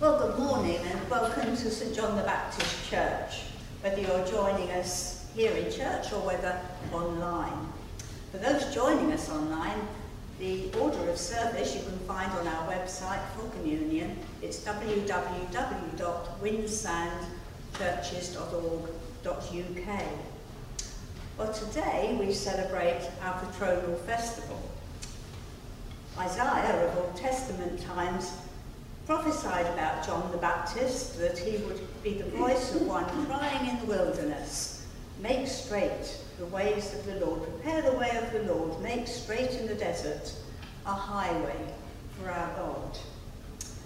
Well, good morning and welcome to St John the Baptist Church, whether you're joining us here in church or whether online. For those joining us online, the order of service you can find on our website for communion. It's www.windsandchurches.org.uk. Well, today we celebrate our patronal festival. Isaiah of Old Testament times prophesied about John the Baptist that he would be the voice of one crying in the wilderness, make straight the ways of the Lord, prepare the way of the Lord, make straight in the desert a highway for our God.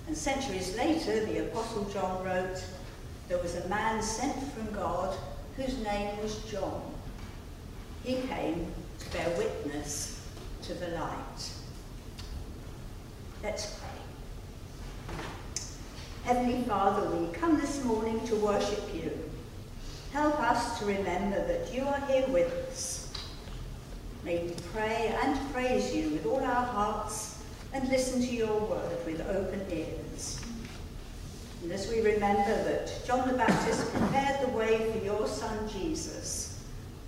And centuries later, the Apostle John wrote, there was a man sent from God whose name was John. He came to bear witness to the light. Let's. Heavenly Father, we come this morning to worship you. Help us to remember that you are here with us. May we pray and praise you with all our hearts and listen to your word with open ears. And as we remember that John the Baptist prepared the way for your son Jesus,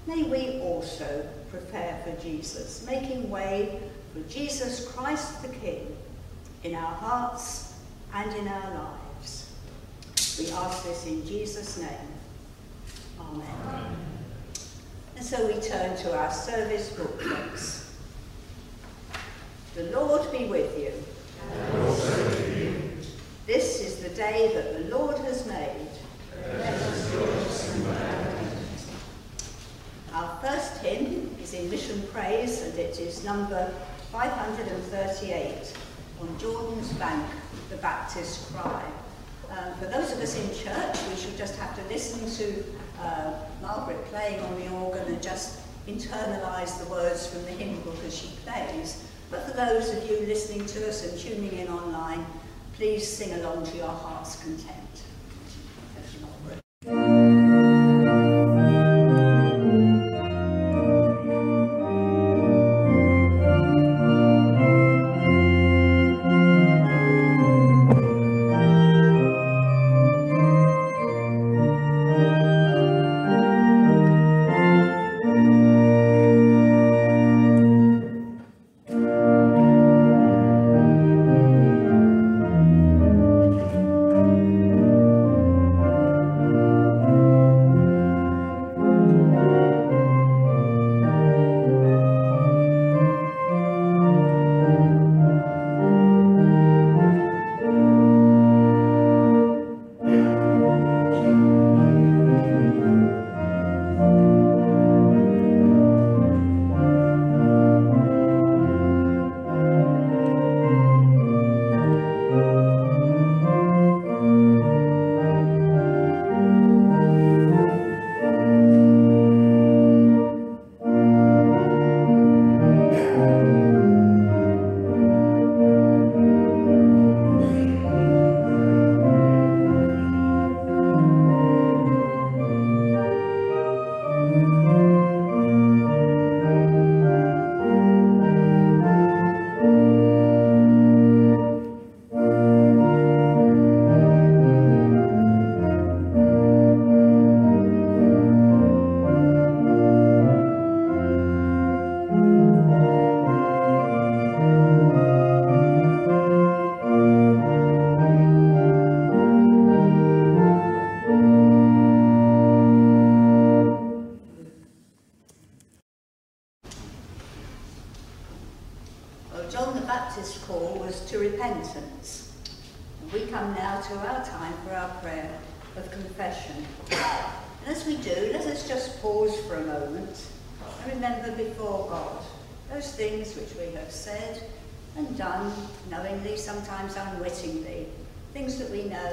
may we also prepare for Jesus, making way for Jesus Christ the King in our hearts and in our lives. We ask this in Jesus' name. Amen. And so we turn to our service booklets. The Lord be with you. This is the day that the Lord has made. Our first hymn is in Mission Praise and it is number 538 on Jordan's Bank, the Baptist Cry. Um, for those of us in church, we should just have to listen to uh, Margaret playing on the organ and just internalise the words from the hymn book as she plays. But for those of you listening to us and tuning in online, please sing along to your heart's content.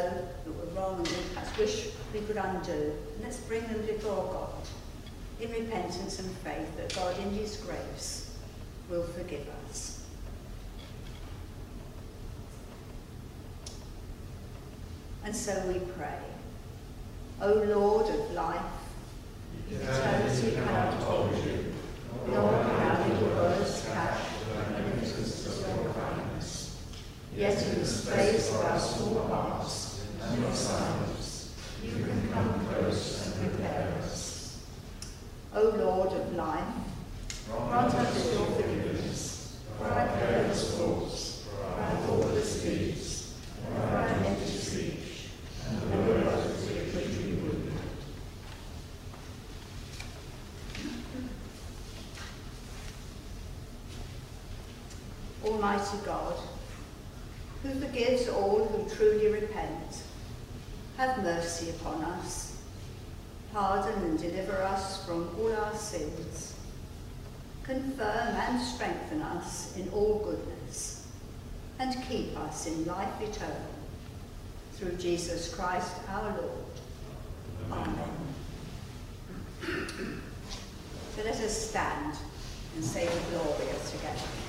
That were wrong and perhaps wish we could undo. Let's bring them before God in repentance and faith that God in his grace will forgive us. And so we pray. O Lord of life, eternity cannot hold you, nor can any words catch the magnificence of your kindness. Yet in the space of our small hearts, you can come close and prepare us. O Lord of life, grant us your forgiveness, for our careless thoughts, for our thoughtless deeds, for our empty speech, and the word of Almighty God, who forgives all who truly repent, have mercy upon us, pardon and deliver us from all our sins, confirm and strengthen us in all goodness, and keep us in life eternal. Through Jesus Christ our Lord. Amen. So let us stand and say the Gloria together.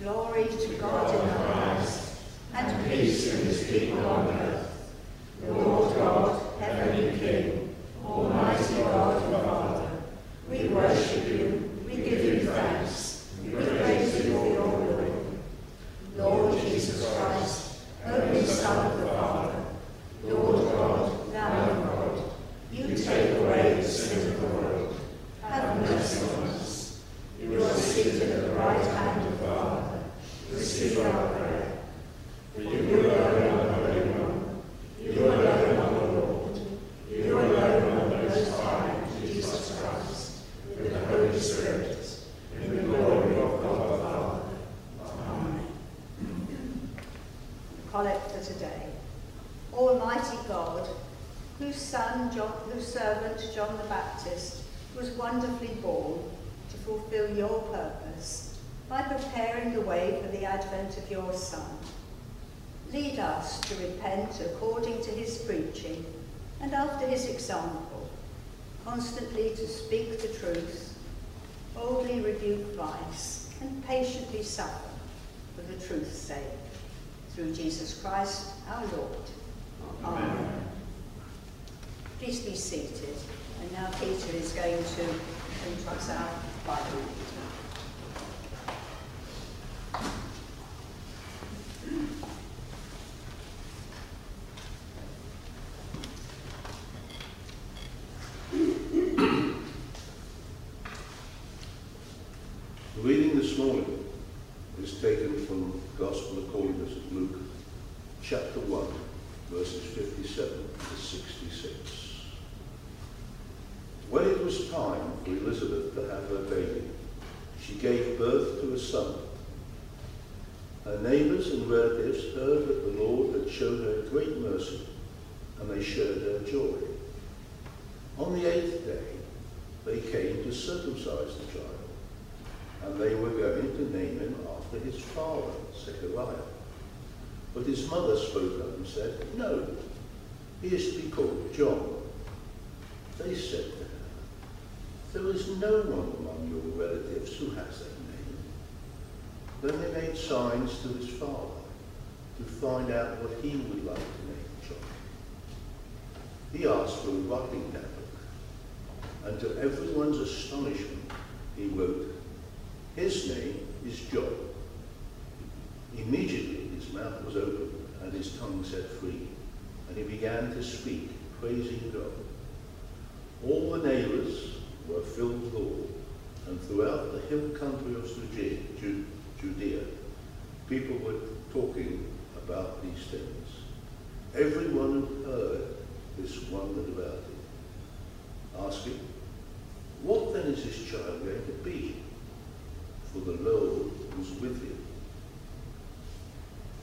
Glory to God in the highest, and peace in his people on earth. Lord God, heavenly King, almighty God and Father, we worship you, we give you thanks, we praise you for your glory. Lord Jesus Christ, only Son of the Father, Lord God, Lamb of God, you take away the sin of the world. Have mercy on us. You are seated at the right hand of the Father. Receive our prayer. For you alone are the Holy One. You alone are the Lord. You alone are the Most High, Jesus Christ, with the Holy Spirit, in the glory of God the Father. Amen. Collect for today. Almighty God, whose son, John, whose servant John the Baptist was wonderfully born to fulfill your purpose by preparing the way for the advent of your Son. Lead us to repent according to his preaching and after his example, constantly to speak the truth, boldly rebuke vice, and patiently suffer for the truth's sake. Through Jesus Christ our Lord. Amen. Amen. Please be seated. And now Peter is going to introduce our Bible. reading this morning is taken from Gospel according to Luke, chapter 1, verses 57 to 66. When it was time for Elizabeth to have her baby, she gave birth to a son. Her neighbours and relatives heard that the Lord had shown her great mercy, and they shared her joy. On the eighth day, they came to circumcise the child and they were going to name him after his father, Zechariah. But his mother spoke up and said, No, he is to be called John. They said to her, There is no one among your relatives who has that name. Then they made signs to his father to find out what he would like to name John. He asked for a writing tablet, and to everyone's astonishment, he wrote, his name is John. Immediately his mouth was open and his tongue set free, and he began to speak, praising God. All the neighbours were filled with awe, and throughout the hill country of Judea, people were talking about these things. Everyone who heard this wondered about it, asking, What then is this child going to be? for the Lord was with him.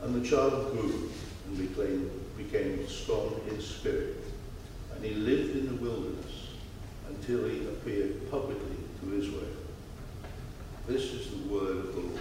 And the child grew and became, became strong in spirit, and he lived in the wilderness until he appeared publicly to Israel. This is the word of the Lord.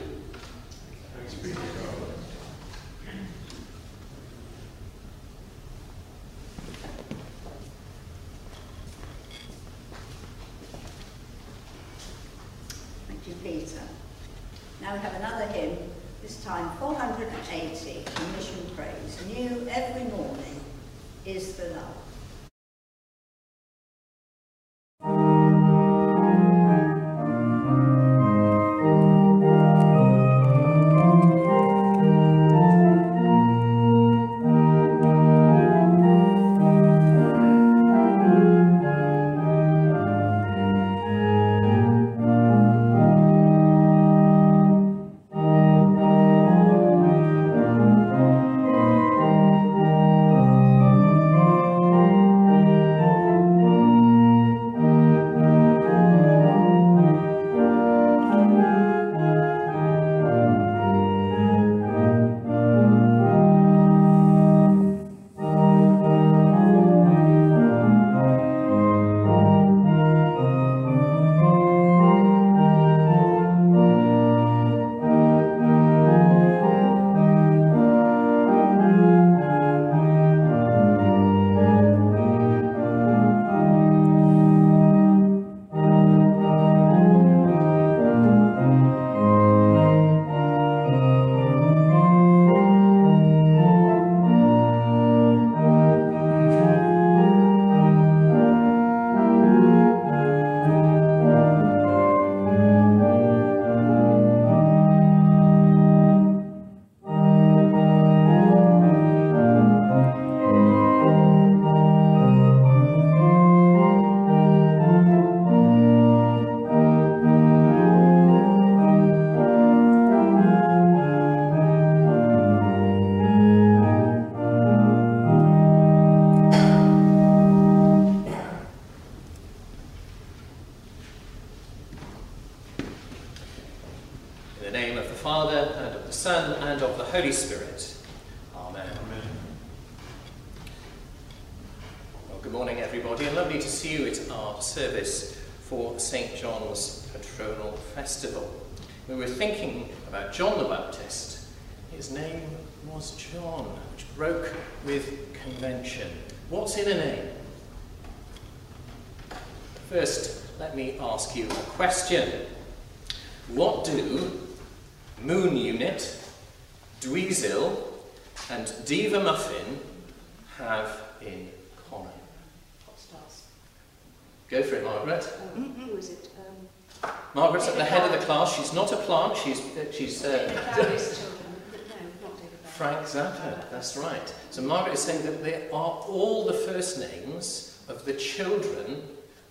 Class. She's not a plant. She's she's uh, Clarice children. But no, not David Bowie. Frank Zappa. That's right. So Margaret is saying that they are all the first names of the children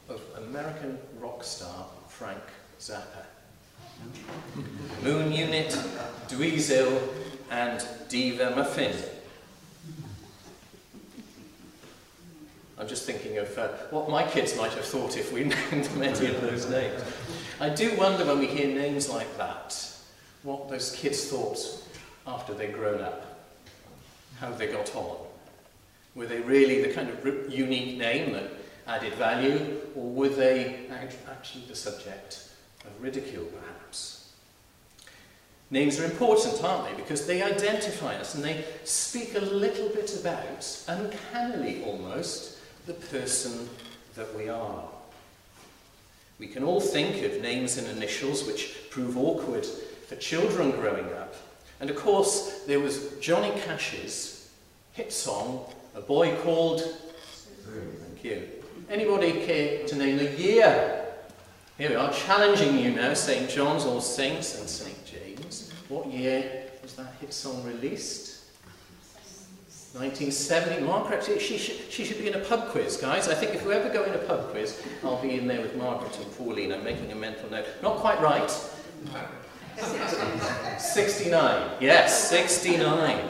of American rock star Frank Zappa. Moon Unit, Dweezil, and Diva Muffin. I'm just thinking of uh, what my kids might have thought if we named them any of those names. I do wonder when we hear names like that, what those kids thought after they'd grown up, how they got on. Were they really the kind of unique name that added value, or were they actually the subject of ridicule, perhaps? Names are important, aren't they? Because they identify us and they speak a little bit about, uncannily almost, the person that we are. We can all think of names and initials which prove awkward for children growing up. And of course, there was Johnny Cash's hit song, A Boy Called. Thank you. Anybody care to name the year? Here we are, challenging you now, St. John's All Saints and St. James. What year was that hit song released? 1970. Margaret, she should, she should be in a pub quiz, guys. I think if we ever go in a pub quiz, I'll be in there with Margaret and Pauline. I'm making a mental note. Not quite right. 69. Yes, 69.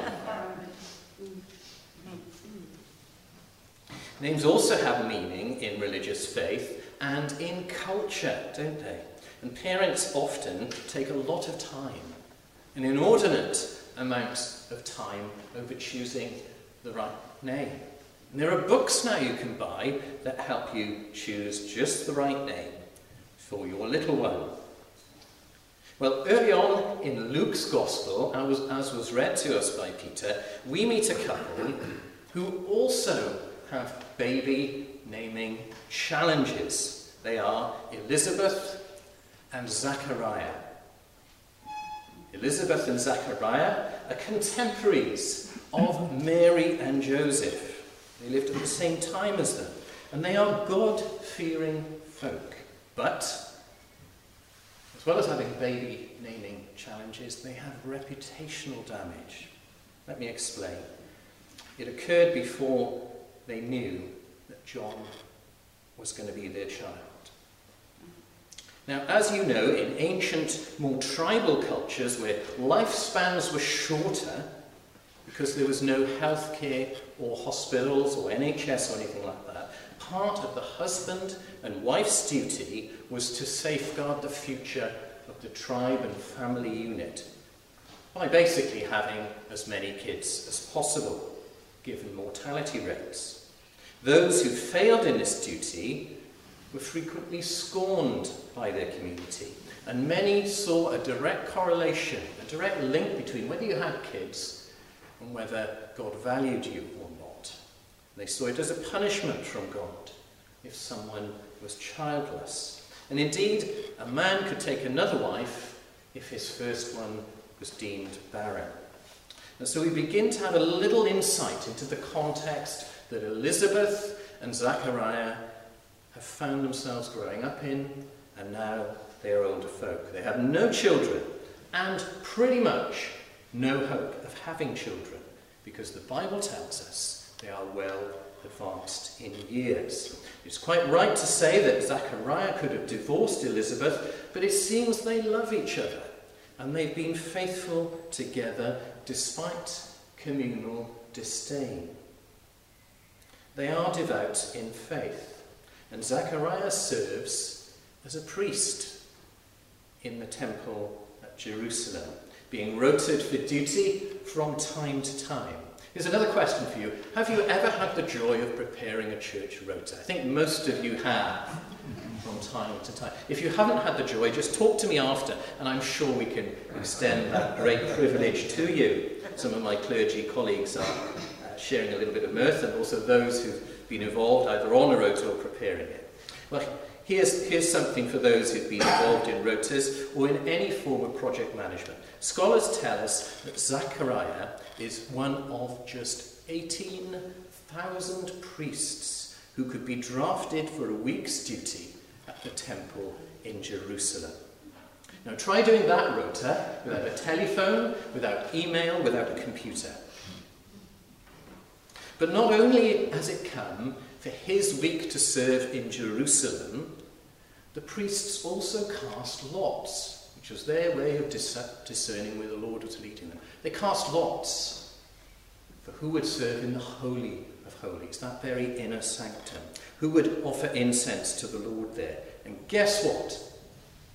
Names also have meaning in religious faith and in culture, don't they? And parents often take a lot of time, an inordinate amount of time over choosing the right name. And there are books now you can buy that help you choose just the right name for your little one. Well, early on in Luke's Gospel, as was, as was read to us by Peter, we meet a couple who also have baby naming challenges. They are Elizabeth and Zachariah. Elizabeth and Zachariah are contemporaries of Mary and Joseph. They lived at the same time as them, and they are God fearing folk. But, as well as having baby naming challenges, they have reputational damage. Let me explain. It occurred before they knew that John was going to be their child. Now, as you know, in ancient, more tribal cultures where lifespans were shorter because there was no healthcare or hospitals or NHS or anything like that, part of the husband and wife's duty was to safeguard the future of the tribe and family unit by basically having as many kids as possible, given mortality rates. Those who failed in this duty were frequently scorned by their community, and many saw a direct correlation, a direct link between whether you had kids whether God valued you or not. They saw it as a punishment from God if someone was childless. And indeed, a man could take another wife if his first one was deemed barren. And so we begin to have a little insight into the context that Elizabeth and Zachariah have found themselves growing up in, and now they are older folk. They have no children, and pretty much no hope of having children, because the Bible tells us they are well advanced in years. It's quite right to say that Zachariah could have divorced Elizabeth, but it seems they love each other, and they've been faithful together despite communal disdain. They are devout in faith, and Zachariah serves as a priest in the temple at Jerusalem, being rotated for duty from time to time. Here's another question for you. Have you ever had the joy of preparing a church rota? I think most of you have from time to time. If you haven't had the joy, just talk to me after, and I'm sure we can extend that great privilege to you. Some of my clergy colleagues are uh, sharing a little bit of mirth, and also those who've been involved either on a rota or preparing it. Well, here's, here's something for those who've been involved in rotas or in any form of project management. Scholars tell us that Zachariah is one of just 18,000 priests who could be drafted for a week's duty at the temple in Jerusalem. Now try doing that rota without a telephone, without email, without a computer. But not only has it come for his week to serve in Jerusalem, the priests also cast lots, which was their way of discerning where the Lord was leading them. They cast lots for who would serve in the Holy of Holies, that very inner sanctum, who would offer incense to the Lord there. And guess what?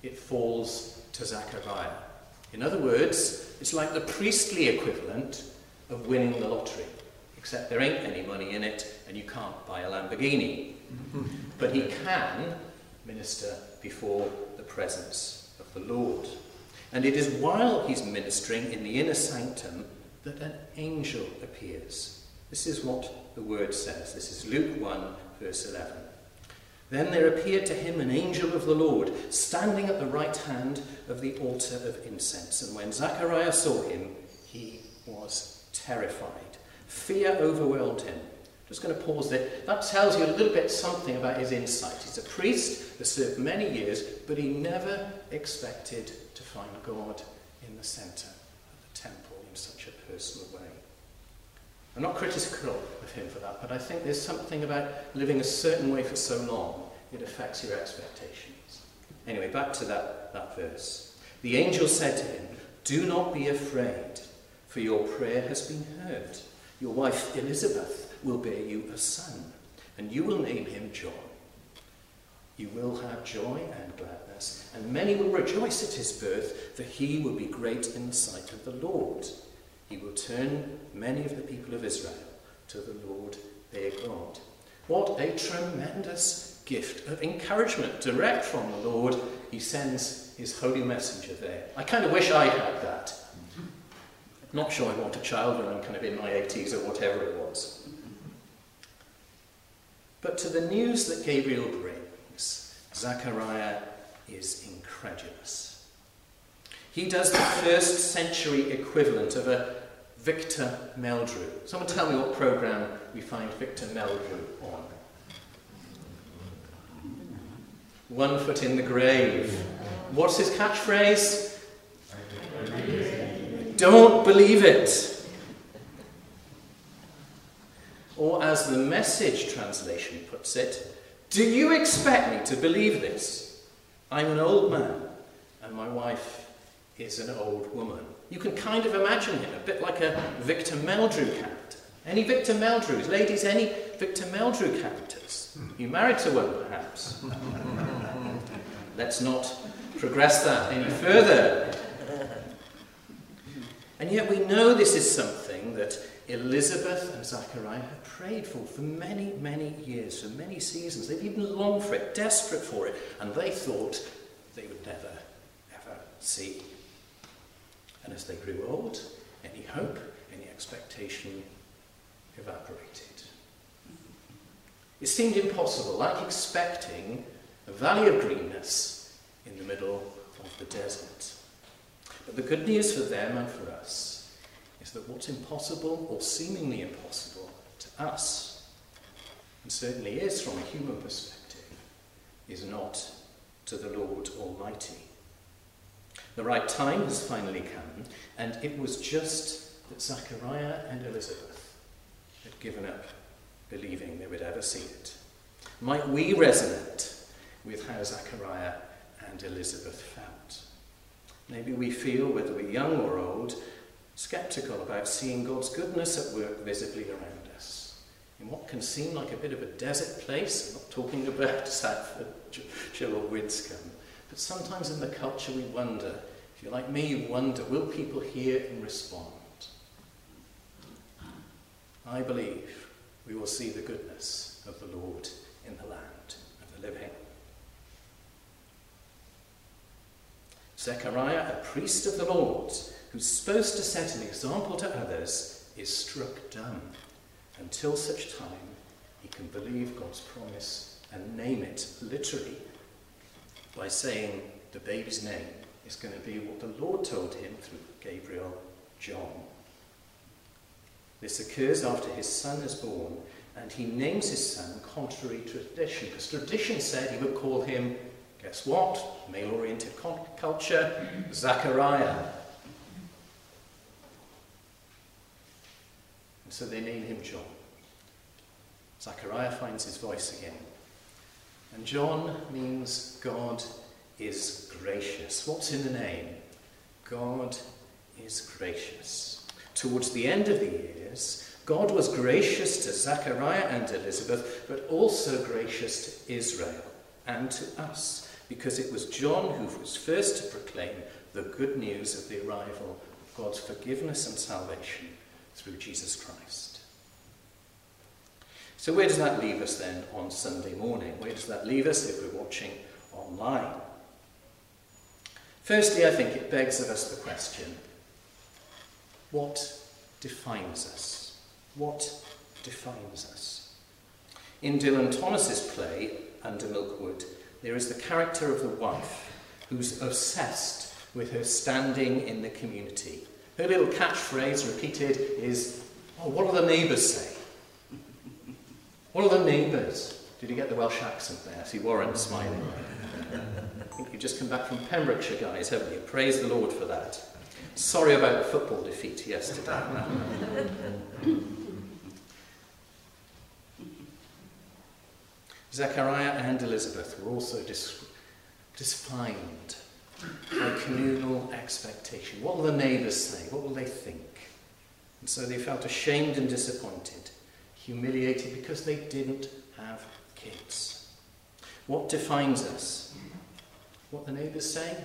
It falls to Zechariah. In other words, it's like the priestly equivalent of winning the lottery, except there ain't any money in it and you can't buy a Lamborghini. but he can minister before the presence of the Lord. And it is while he's ministering in the inner sanctum that an angel appears. This is what the word says. This is Luke 1, verse 11. Then there appeared to him an angel of the Lord, standing at the right hand of the altar of incense. And when Zachariah saw him, he was terrified. Fear overwhelmed him. Just going to pause there. That tells you a little bit something about his insight. He's a priest that served many years, but he never expected to find God in the centre of the temple in such a personal way. I'm not critical of him for that, but I think there's something about living a certain way for so long, it affects your expectations. Anyway, back to that, that verse. The angel said to him, Do not be afraid, for your prayer has been heard. Your wife Elizabeth will bear you a son, and you will name him John. You will have joy and gladness, and many will rejoice at his birth, for he will be great in the sight of the Lord. He will turn many of the people of Israel to the Lord their God. What a tremendous gift of encouragement direct from the Lord. He sends his holy messenger there. I kind of wish I had that. Not sure I want a child when I'm kind of in my 80s or whatever it was. But to the news that Gabriel brings, Zechariah is incredulous. He does the first century equivalent of a Victor Meldrew. Someone tell me what programme we find Victor Meldrew on. One foot in the grave. What's his catchphrase? Don't believe it. Or as the message translation puts it, do you expect me to believe this? I'm an old man and my wife is an old woman. You can kind of imagine him a bit like a Victor Meldrew character. Any Victor Meldrews? Ladies, any Victor Meldrew characters? You married to one, perhaps? Let's not progress that any further. And yet we know this is something that Elizabeth and Zachariah have prayed for for many, many years, for many seasons. They've even longed for it, desperate for it, and they thought they would never, ever see. And as they grew old, any hope, any expectation evaporated. It seemed impossible, like expecting a valley of greenness in the middle of the desert. But the good news for them and for us is that what's impossible or seemingly impossible to us, and certainly is from a human perspective, is not to the Lord Almighty. The right time has finally come, and it was just that Zachariah and Elizabeth had given up believing they would ever see it. Might we resonate with how Zachariah and Elizabeth felt? Maybe we feel, whether we're young or old, skeptical about seeing God's goodness at work visibly around us. In what can seem like a bit of a desert place, I'm not talking about Chill or Winscombe, But sometimes in the culture we wonder, if you're like me, you wonder, will people hear and respond? I believe we will see the goodness of the Lord in the land of the living. Zechariah, a priest of the Lord, who's supposed to set an example to others, is struck dumb until such time he can believe God's promise and name it literally by saying the baby's name is going to be what the Lord told him through Gabriel, John. This occurs after his son is born, and he names his son contrary to tradition, because tradition said he would call him, guess what? Male oriented culture, Zachariah. And so they name him John. Zachariah finds his voice again. And John means God is gracious. What's in the name? God is gracious. Towards the end of the years, God was gracious to Zechariah and Elizabeth, but also gracious to Israel and to us, because it was John who was first to proclaim the good news of the arrival of God's forgiveness and salvation through Jesus Christ. So, where does that leave us then on Sunday morning? Where does that leave us if we're watching online? Firstly, I think it begs of us the question what defines us? What defines us? In Dylan Thomas's play, Under Milkwood, there is the character of the wife who's obsessed with her standing in the community. Her little catchphrase repeated is, Oh, what do the neighbours say? What are the neighbours? Did you get the Welsh accent there? I see Warren smiling. I think you've just come back from Pembrokeshire, guys, haven't you? Praise the Lord for that. Sorry about the football defeat yesterday. Zechariah and Elizabeth were also dis- defined by communal expectation. What will the neighbours say? What will they think? And so they felt ashamed and disappointed, humiliated because they didn't have kids. What defines us? What the neighbours say?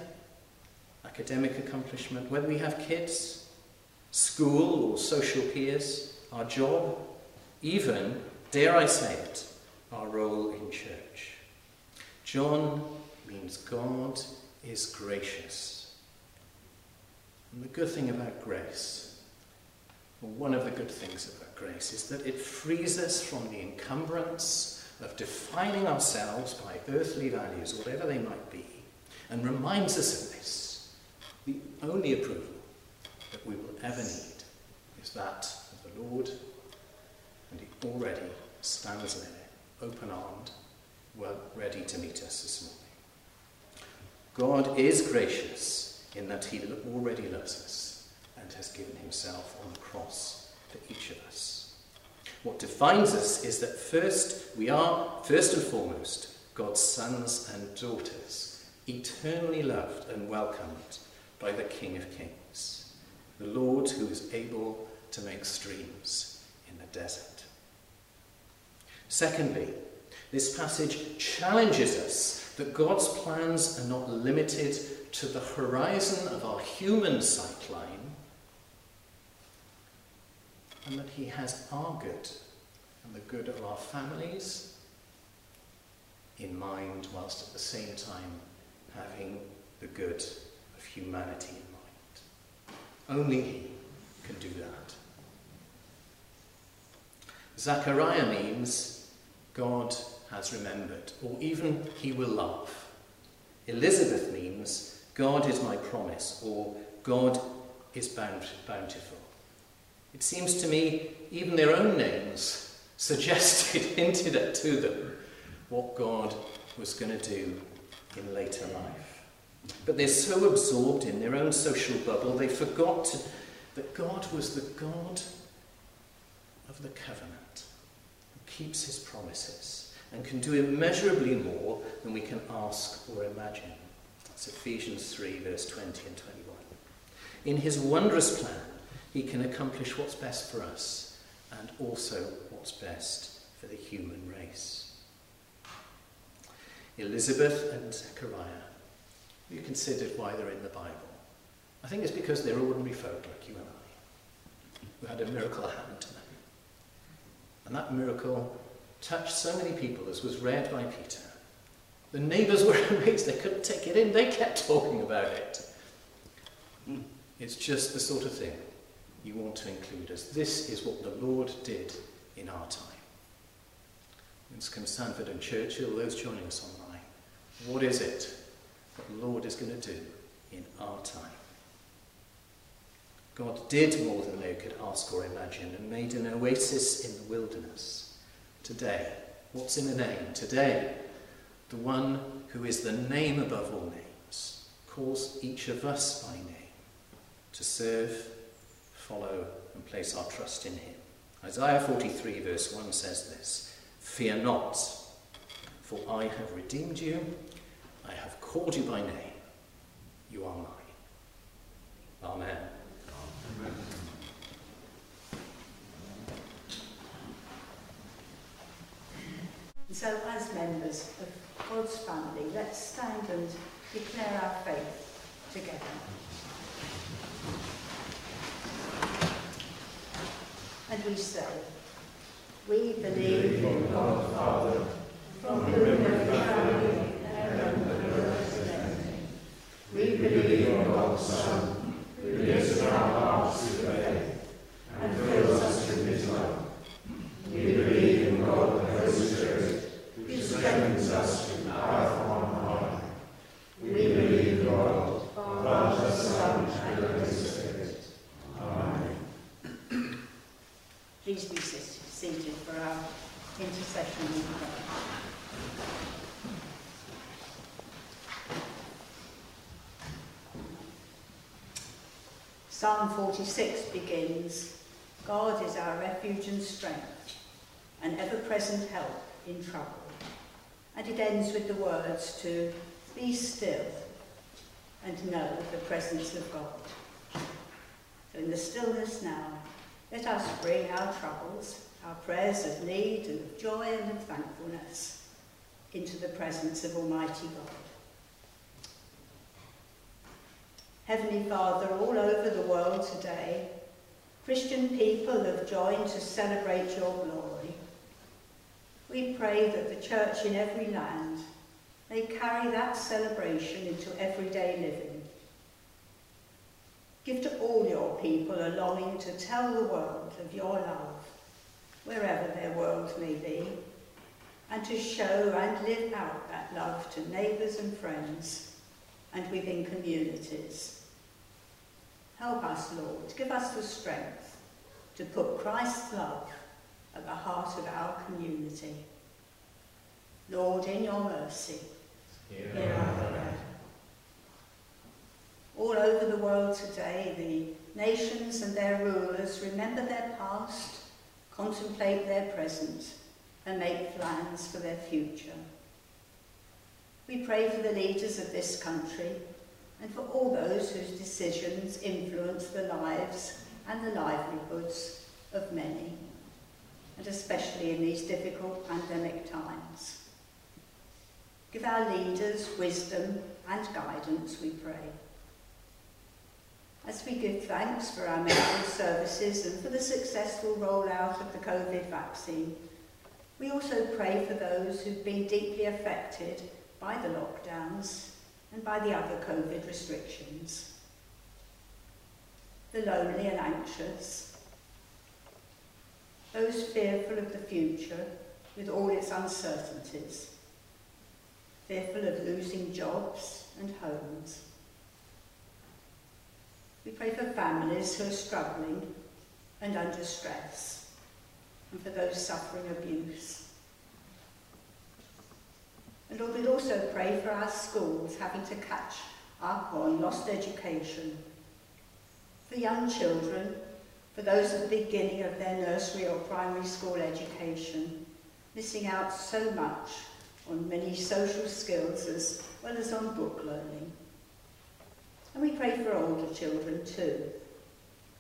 Academic accomplishment, whether we have kids, school or social peers, our job, even, dare I say it, our role in church. John means God is gracious. And the good thing about grace, one of the good things about grace, is that it frees us from the encumbrance of defining ourselves by earthly values, whatever they might be, and reminds us of this. The only approval that we will ever need is that of the Lord, and He already stands there open armed, well, ready to meet us this morning. God is gracious in that He already loves us and has given Himself on the cross for each of us. What defines us is that first, we are, first and foremost, God's sons and daughters, eternally loved and welcomed by the King of Kings, the Lord who is able to make streams in the desert. Secondly, this passage challenges us that God's plans are not limited to the horizon of our human sightline, and that He has our good and the good of our families in mind, whilst at the same time having the good of humanity in mind. Only He can do that. Zechariah means God has remembered, or even he will love. Elizabeth means God is my promise, or God is bountiful. It seems to me even their own names suggested, hinted at to them what God was going to do in later life. But they're so absorbed in their own social bubble, they forgot that God was the God of the covenant who keeps his promises and can do immeasurably more than we can ask or imagine. That's Ephesians 3, verse 20 and 21. In his wondrous plan, he can accomplish what's best for us and also what's best for the human race. Elizabeth and Zechariah you considered why they're in the Bible? I think it's because they're ordinary folk like you and I, who had a miracle happen to. And that miracle touched so many people, as was read by Peter. The neighbours were amazed, they couldn't take it in, they kept talking about it. Hmm. It's just the sort of thing you want to include as this is what the Lord did in our time. It's Winscombe, Sandford and Churchill, those joining us online, what is it that the Lord is going to do in our time? God did more than they could ask or imagine and made an oasis in the wilderness. Today, what's in a name? Today, the one who is the name above all names calls each of us by name to serve, follow, and place our trust in him. Isaiah 43, verse 1 says this Fear not, for I have redeemed you, I have called you by name, you are mine. Amen. So, as members of God's family, let's stand and declare our faith together. And we say, We believe in God the Father, from whom every family and the earth is. We believe in God the Son, who lives in our hearts through faith, and fills us with his love. We believe in God the Holy Spirit, who strengthens us with power from on high. We believe in God, Father, Son, and Holy Spirit. Amen. Please be sit- seated for our intercession and prayer. Psalm 46 begins, God is our refuge and strength, an ever-present help in trouble. And it ends with the words to be still and know the presence of God. So in the stillness now, let us bring our troubles, our prayers of need and of joy and of thankfulness into the presence of Almighty God. Heavenly Father, all over the world today, Christian people have joined to celebrate your glory. We pray that the church in every land may carry that celebration into everyday living. Give to all your people a longing to tell the world of your love, wherever their world may be, and to show and live out that love to neighbours and friends and within communities. Help us, Lord. Give us the strength to put Christ's love at the heart of our community. Lord, in your mercy, hear our prayer. All over the world today, the nations and their rulers remember their past, contemplate their present, and make plans for their future. We pray for the leaders of this country and for all those whose decisions influence the lives and the livelihoods of many, and especially in these difficult pandemic times. Give our leaders wisdom and guidance, we pray. As we give thanks for our medical services and for the successful rollout of the COVID vaccine, we also pray for those who've been deeply affected by the lockdowns and by the other COVID restrictions. The lonely and anxious, those fearful of the future with all its uncertainties, fearful of losing jobs and homes. We pray for families who are struggling and under stress, and for those suffering abuse. And oh, Lord, we also pray for our schools having to catch up on lost education, for young children, for those at the beginning of their nursery or primary school education, missing out so much on many social skills as well as on book learning. And we pray for older children too,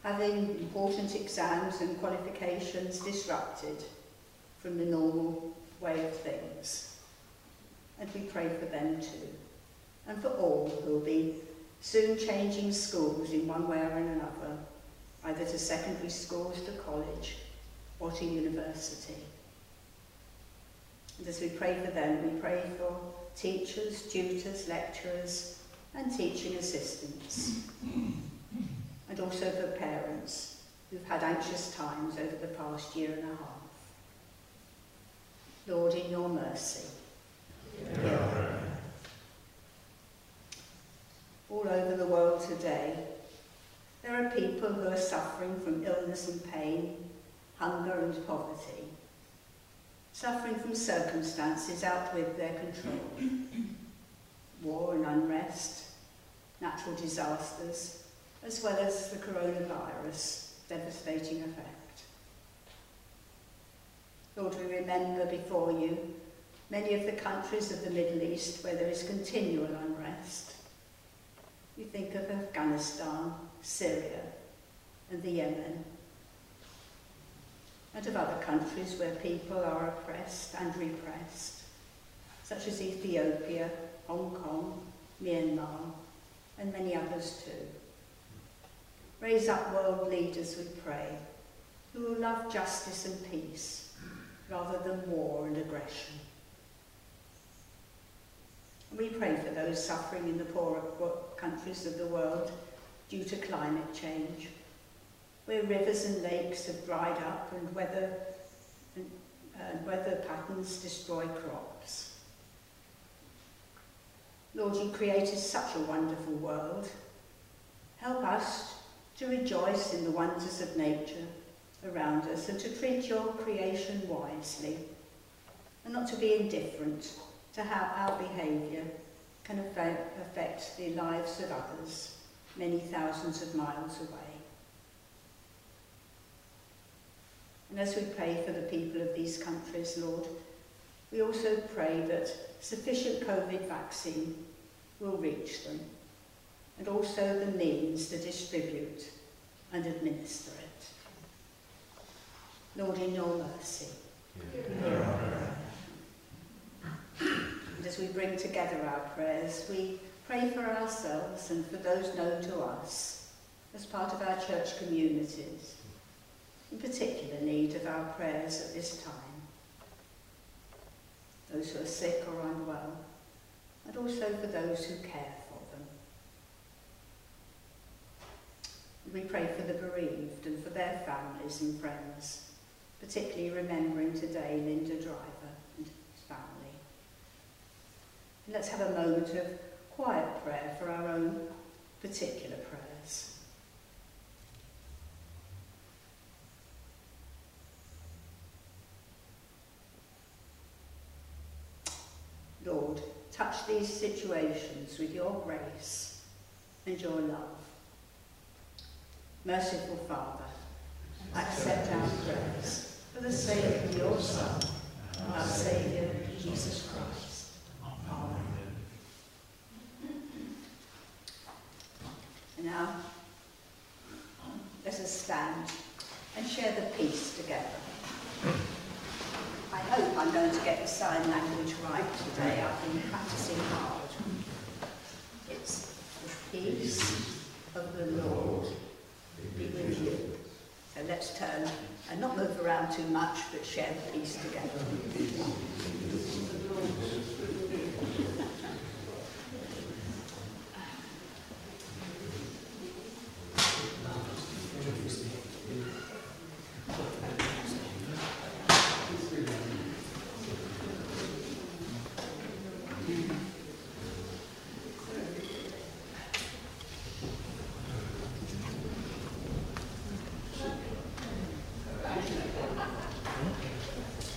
having important exams and qualifications disrupted from the normal way of things. And we pray for them too. and for all who will be soon changing schools in one way or another, either to secondary schools, to college, or to university. And as we pray for them, we pray for teachers, tutors, lecturers, and teaching assistants. And also for parents who've had anxious times over the past year and a half. Lord, in your mercy. All over the world today, there are people who are suffering from illness and pain, hunger and poverty, suffering from circumstances out with their control, war and unrest, natural disasters, as well as the coronavirus devastating effect. Lord, we remember before you many of the countries of the Middle East where there is continual unrest. You think of Afghanistan, Syria, and the Yemen, and of other countries where people are oppressed and repressed, such as Ethiopia, Hong Kong, Myanmar, and many others too. Raise up world leaders, we pray, who will love justice and peace rather than war and aggression. We pray for those suffering in the poorer countries of the world due to climate change, where rivers and lakes have dried up and weather, and, uh, weather patterns destroy crops. Lord, you created such a wonderful world. Help us to rejoice in the wonders of nature around us and to treat your creation wisely and not to be indifferent to how our behaviour can affect, the lives of others many thousands of miles away. And as we pray for the people of these countries, Lord, we also pray that sufficient COVID vaccine will reach them and also the means to distribute and administer it. Lord, in your mercy. And as we bring together our prayers, we pray for ourselves and for those known to us as part of our church communities, in particular need of our prayers at this time. Those who are sick or unwell, and also for those who care for them. We pray for the bereaved and for their families and friends, particularly remembering today Linda Driver and his family. And let's have a moment of quiet prayer for our own particular prayers. Lord, touch these situations with your grace and your love. Merciful Father, accept our prayers for the sake of your Son, our Saviour, Jesus Christ. Amen. And now, let us stand and share the peace together. I hope I'm going to get the sign language right today. I've been practicing hard. It's the peace of the Lord be with you. So let's turn and not move around too much, but share the peace together.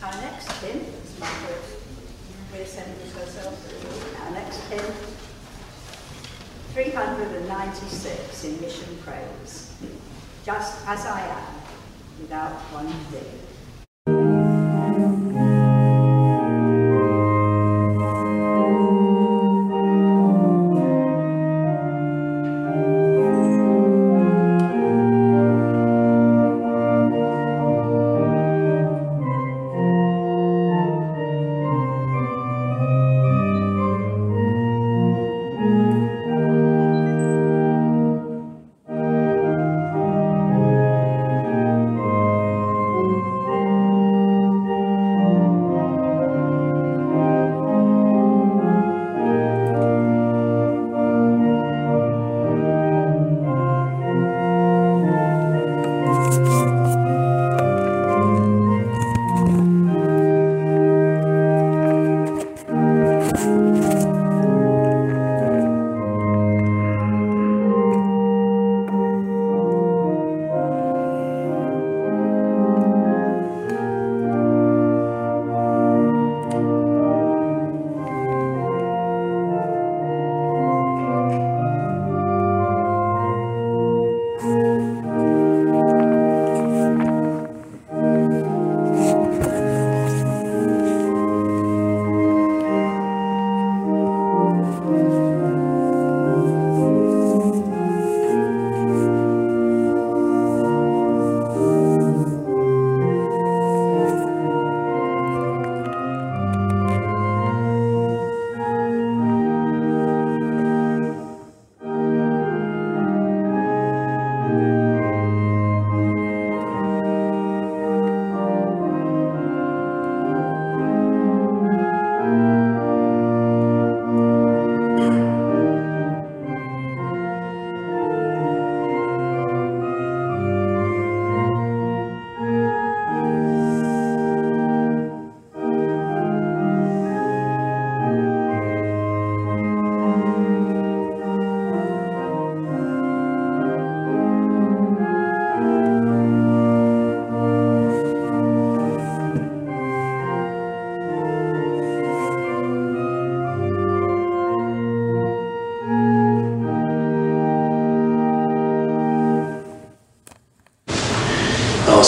Our next hymn, as Margaret reassembles herself, our next hymn, 396 in Mission Praise, Just As I Am, Without One Thing.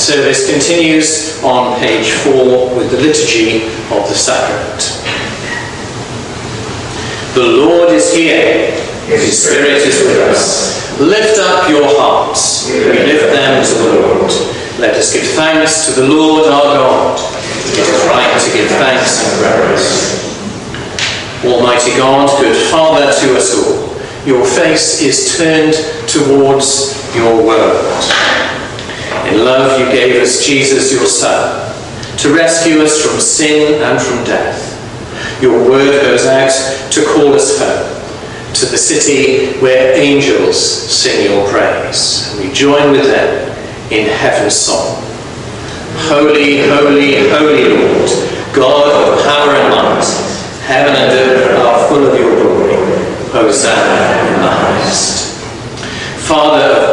Service continues on page 4 with the Liturgy of the Sacrament. The Lord is here. His Spirit is with us. Lift up your hearts. We lift them to the Lord. Let us give thanks to the Lord our God. It is right to give thanks and reverence. Almighty God, good Father to us all, your face is turned towards your word. In love, you gave us Jesus, your Son, to rescue us from sin and from death. Your word goes out to call us home, to the city where angels sing your praise. And we join with them in heaven's song. Holy, holy, holy Lord, God of power and might, heaven and earth are full of your glory. Hosanna in the highest. Father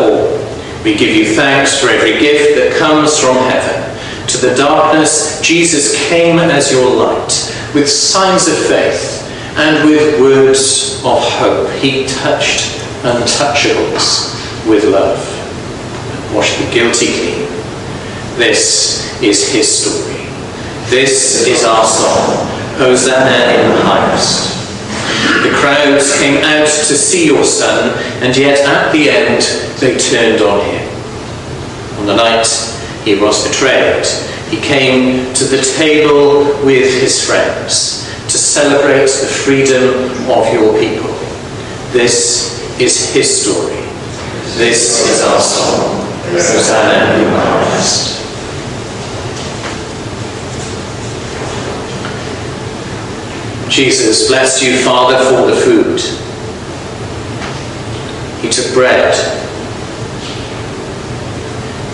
we give you thanks for every gift that comes from heaven. To the darkness, Jesus came as your light, with signs of faith and with words of hope. He touched untouchables with love and washed the guilty clean. This is his story. This is our song. Hosanna in the highest. The crowds came out to see your son, and yet at the end they turned on him. On the night he was betrayed, he came to the table with his friends to celebrate the freedom of your people. This is his story. This is our song. Hosanna in the highest. Jesus blessed you, Father, for the food. He took bread,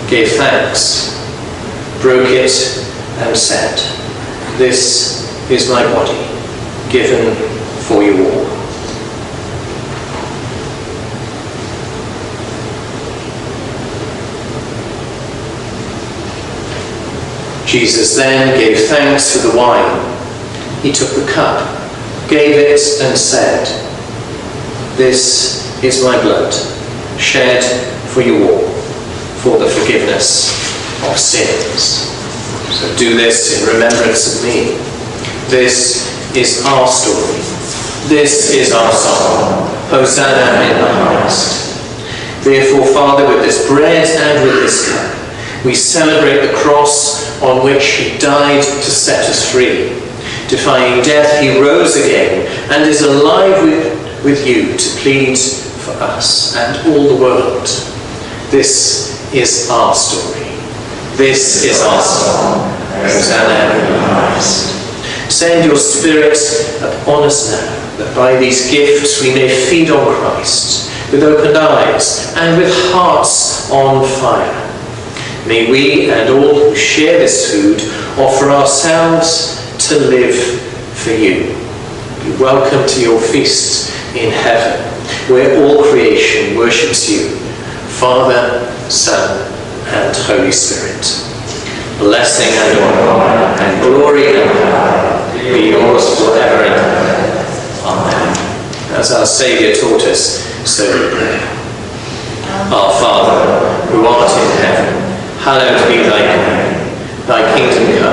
gave thanks, broke it, and said, This is my body, given for you all. Jesus then gave thanks for the wine. He took the cup, gave it, and said, This is my blood, shed for you all, for the forgiveness of sins. So do this in remembrance of me. This is our story. This is our song. Hosanna in the highest. Therefore, Father, with this bread and with this cup, we celebrate the cross on which he died to set us free. Defying death, he rose again and is alive with, with you to plead for us and all the world. This is our story. This is our song. Hosanna in highest. Send your Spirit upon us now, that by these gifts we may feed on Christ with opened eyes and with hearts on fire. May we and all who share this food offer ourselves to live for you. Be welcome to your feast in heaven, where all creation worships you, Father, Son, and Holy Spirit. Blessing and honor and glory and power be yours forever and ever. Amen. As our Saviour taught us, so we pray. Our Father, who art in heaven, hallowed be thy name. Thy kingdom come,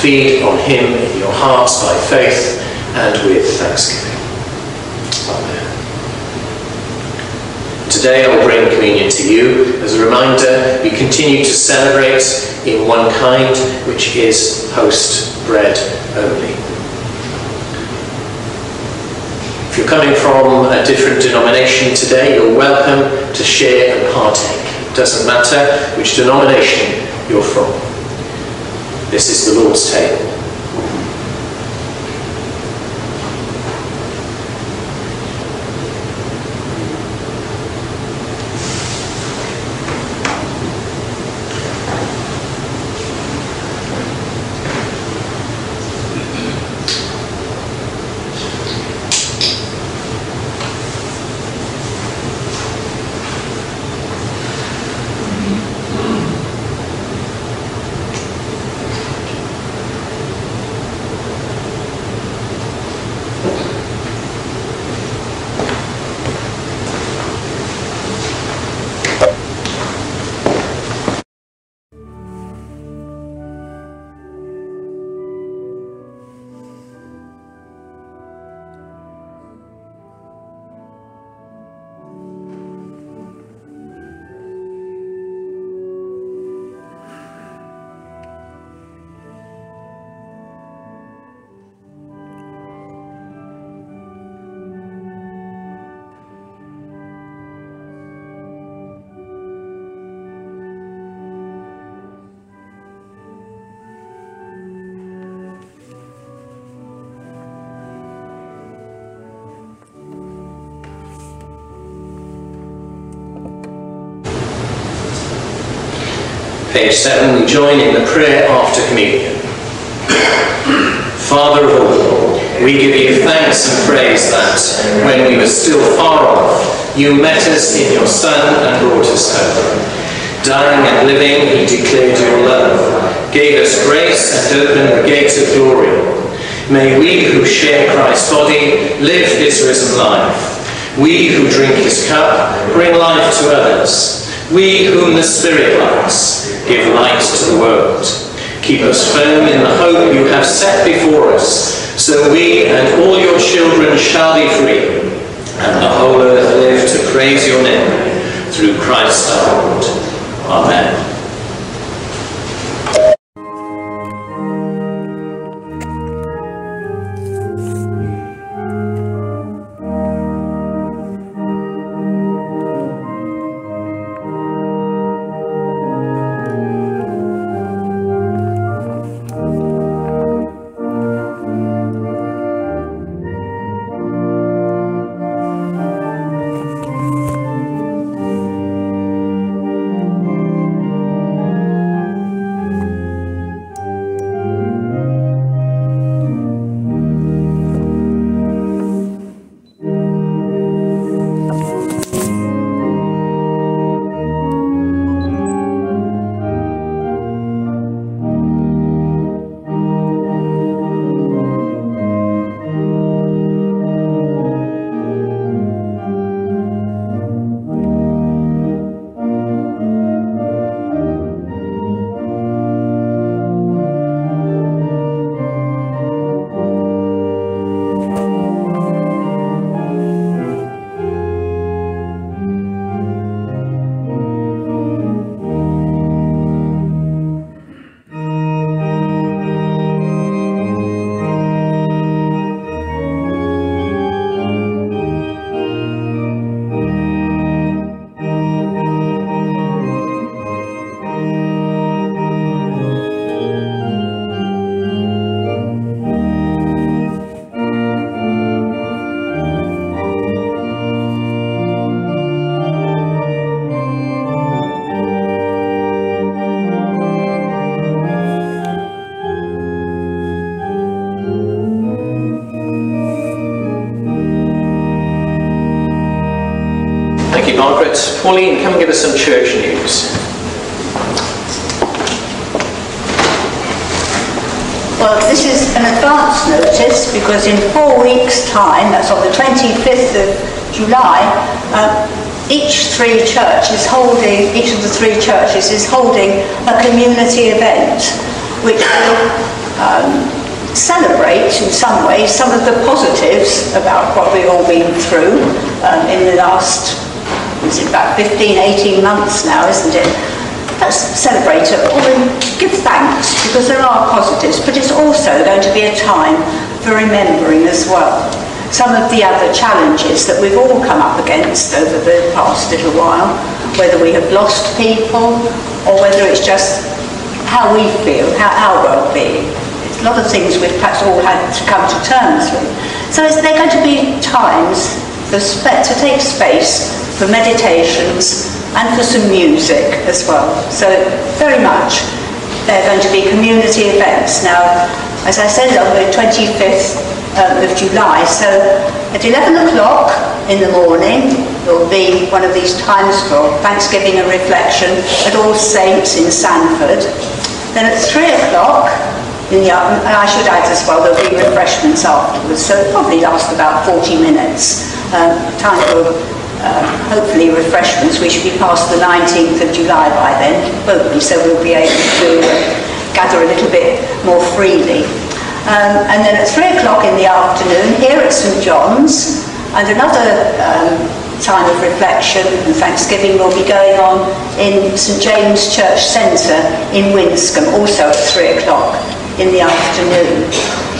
feed on him in your hearts by faith and with thanksgiving. Amen. Today I will bring communion to you as a reminder we continue to celebrate in one kind, which is host bread only. If you're coming from a different denomination today, you're welcome to share and partake. It doesn't matter which denomination you're from. This is the Lord's table. Page 7, we join in the prayer after communion. Father of all, we give you thanks and praise that, when we were still far off, you met us in your Son and brought us home. Dying and living, he declared your love, gave us grace and opened the gates of glory. May we who share Christ's body live his risen life. We who drink his cup bring life to others. We whom the Spirit lights give light to the world. Keep us firm in the hope you have set before us, so we and all your children shall be free, and the whole earth live to praise your name, through Christ our Lord. Amen. Some church news. Well, this is an advance notice because in four weeks' time, that's on the 25th of July, uh, each three church is holding, each of the three churches is holding a community event which will um, celebrate in some ways some of the positives about what we've all been through um, in the last, is it about 15, 18 months now, isn't it? let's celebrate it or give thanks because there are positives, but it's also going to be a time for remembering as well some of the other challenges that we've all come up against over the past little while, whether we have lost people or whether it's just how we feel, how our well-being. A lot of things we've perhaps all had to come to terms with. So they're going to be times for to take space for meditations and for some music as well. So very much they're going to be community events. Now, as I said, on the 25th um, of July, so at 11 o'clock in the morning, there will be one of these times for Thanksgiving and reflection at All Saints in Sandford. Then at 3 o'clock in the and I should add as well, there'll be refreshments afterwards, so it'll probably last about 40 minutes. Um, time for uh, hopefully refreshments. We should be past the 19th of July by then, won't? So we'll be able to uh, gather a little bit more freely. Um, and then at 3 o'clock in the afternoon, here at St John's, and another um, time of reflection and thanksgiving will be going on in St James Church Centre in Winscombe, also at 3 o'clock in the afternoon.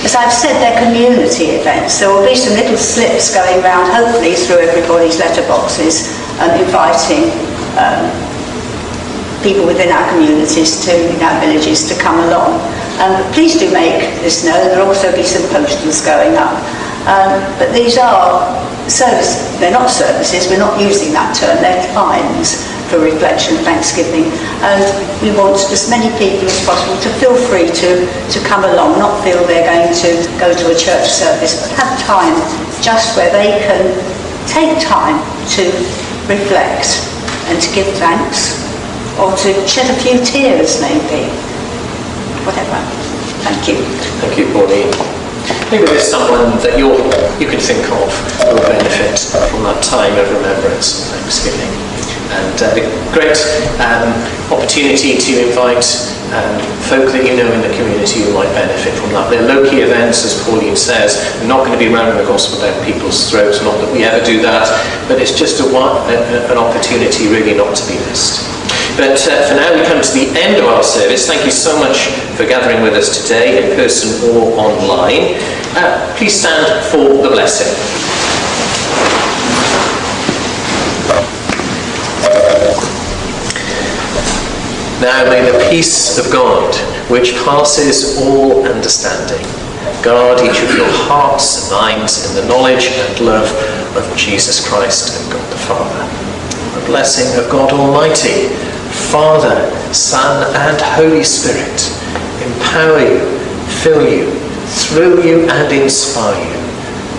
As I've said, they're community events. There will be some little slips going around, hopefully through everybody's letterboxes, um, inviting um, people within our communities to, in our villages, to come along. Um, please do make this known. There will also be some posters going up. Um, but these are service, they're not services, we're not using that term, they're times for reflection, thanksgiving. And we want as many people as possible to feel free to, to come along, not feel they're going to go to a church service, but have time just where they can take time to reflect and to give thanks or to shed a few tears maybe whatever. Thank you. Thank you, Pauline. Maybe there's someone that you you can think of who will benefit from that time of remembrance and Thanksgiving. And uh, a great um, opportunity to invite um, folk that you know in the community who might benefit from that. They're low-key events, as Pauline says. We're not going to be ramming the gospel down people's throats, not that we ever do that, but it's just a, a, an opportunity really not to be missed. But uh, for now, we come to the end of our service. Thank you so much for gathering with us today, in person or online. Uh, please stand for the blessing. Now may the peace of God, which passes all understanding, guard each of your hearts and minds in the knowledge and love of Jesus Christ and God the Father. The blessing of God Almighty, Father, Son, and Holy Spirit empower you, fill you, thrill you, and inspire you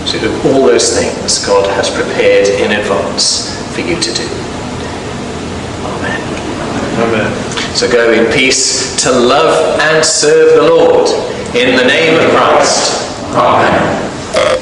to do all those things God has prepared in advance for you to do. Amen. Amen. So go in peace to love and serve the Lord. In the name of Christ. Amen.